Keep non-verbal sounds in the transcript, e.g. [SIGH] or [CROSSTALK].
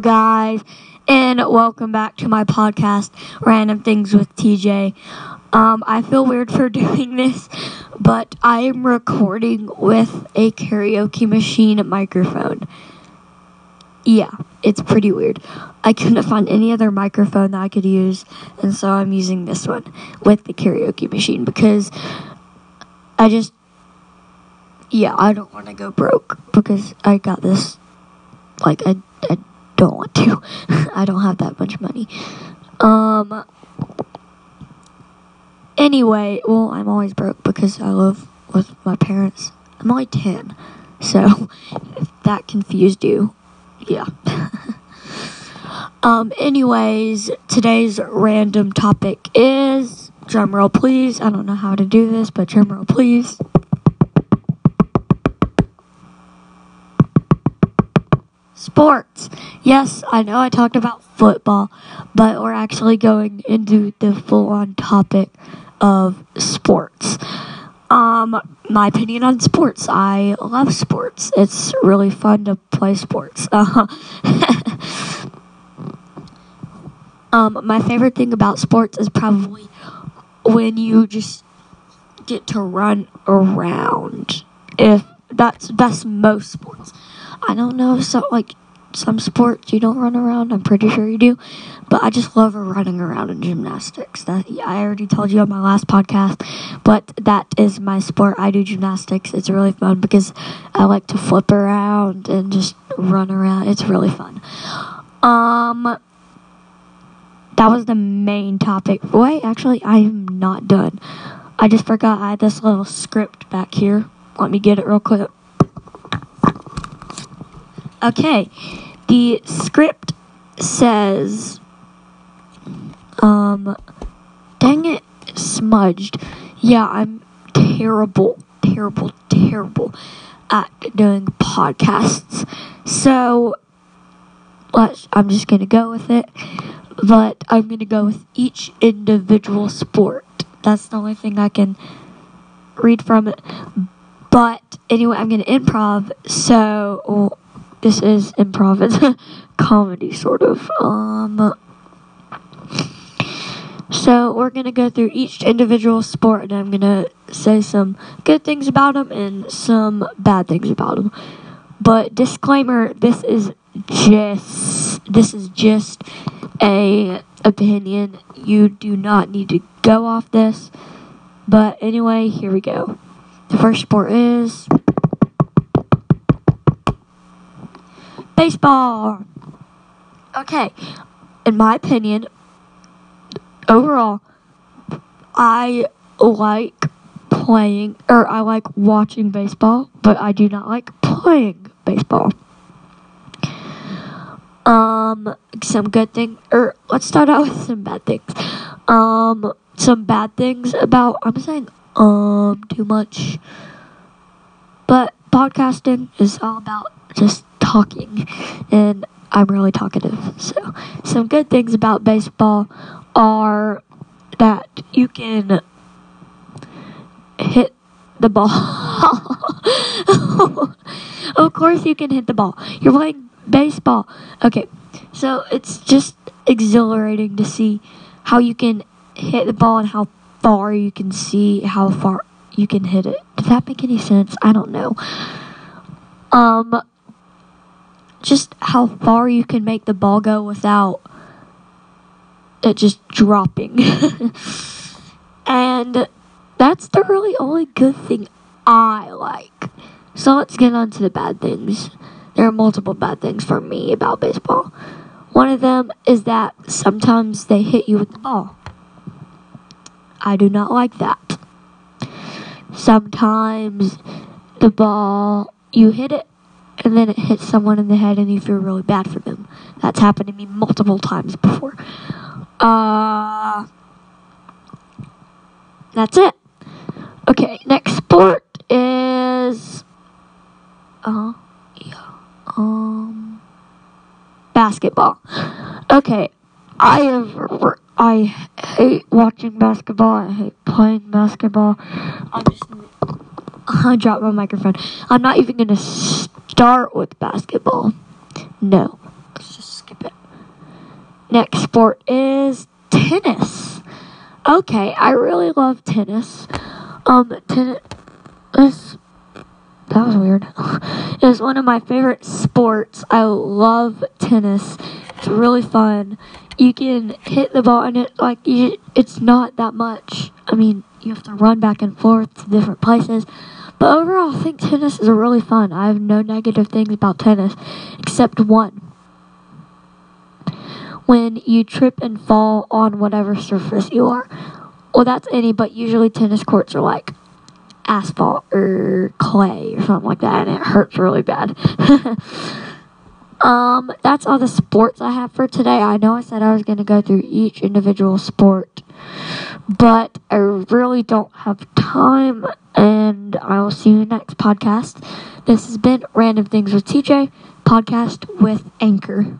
Guys, and welcome back to my podcast, Random Things with TJ. Um, I feel weird for [LAUGHS] doing this, but I am recording with a karaoke machine microphone. Yeah, it's pretty weird. I couldn't find any other microphone that I could use, and so I'm using this one with the karaoke machine because I just, yeah, I don't want to go broke because I got this. Like, I, I don't want to. [LAUGHS] I don't have that much money. Um. Anyway, well, I'm always broke because I live with my parents. I'm only 10. So, [LAUGHS] if that confused you, yeah. [LAUGHS] um, anyways, today's random topic is drumroll, please. I don't know how to do this, but drumroll, please. Sports. Yes, I know I talked about football, but we're actually going into the full on topic of sports. Um, my opinion on sports. I love sports. It's really fun to play sports. Uh, [LAUGHS] um, my favorite thing about sports is probably when you just get to run around. If that's that's most sports. I don't know if so like some sports you don't run around. I'm pretty sure you do, but I just love running around in gymnastics. That I already told you on my last podcast, but that is my sport. I do gymnastics. It's really fun because I like to flip around and just run around. It's really fun. Um, that was the main topic. Wait, actually, I am not done. I just forgot I had this little script back here. Let me get it real quick. Okay, the script says, um, dang it, smudged. Yeah, I'm terrible, terrible, terrible at doing podcasts. So, let's, I'm just gonna go with it. But I'm gonna go with each individual sport. That's the only thing I can read from it. But anyway, I'm gonna improv. So, this is improv. It's [LAUGHS] comedy, sort of. Um. So we're gonna go through each individual sport, and I'm gonna say some good things about them and some bad things about them. But disclaimer: this is just this is just a opinion. You do not need to go off this. But anyway, here we go. The first sport is baseball. Okay, in my opinion, overall, I like playing, or I like watching baseball, but I do not like playing baseball. Um, some good thing, or let's start out [LAUGHS] with some bad things. Um, some bad things about, I'm saying um too much, but podcasting is all about just talking, and I'm really talkative. So, some good things about baseball are that you can hit the ball. [LAUGHS] of course, you can hit the ball. You're playing baseball. Okay, so it's just exhilarating to see how you can hit the ball and how far you can see how far you can hit it. Does that make any sense? I don't know. Um, just how far you can make the ball go without it just dropping. [LAUGHS] and that's the really only good thing I like. So let's get on to the bad things. There are multiple bad things for me about baseball. One of them is that sometimes they hit you with the ball. I do not like that. Sometimes the ball, you hit it and then it hits someone in the head and you feel really bad for them. That's happened to me multiple times before. Uh, that's it. Okay, next sport is uh yeah, um basketball. Okay, I have I hate watching basketball. I hate playing basketball. I'm just [LAUGHS] I dropped my microphone. I'm not even gonna start with basketball. No, let's just skip it. next sport is tennis. Okay, I really love tennis. Um, tennis. That was weird. [LAUGHS] it's one of my favorite sports. I love tennis. It's really fun. You can hit the ball and it like you, it's not that much. I mean, you have to run back and forth to different places. But overall, I think tennis is really fun. I have no negative things about tennis except one. When you trip and fall on whatever surface you are. Well, that's any, but usually tennis courts are like asphalt or clay or something like that, and it hurts really bad. [LAUGHS] um, that's all the sports I have for today. I know I said I was going to go through each individual sport, but I really don't have time, and I will see you next podcast. This has been Random Things with TJ, podcast with Anchor.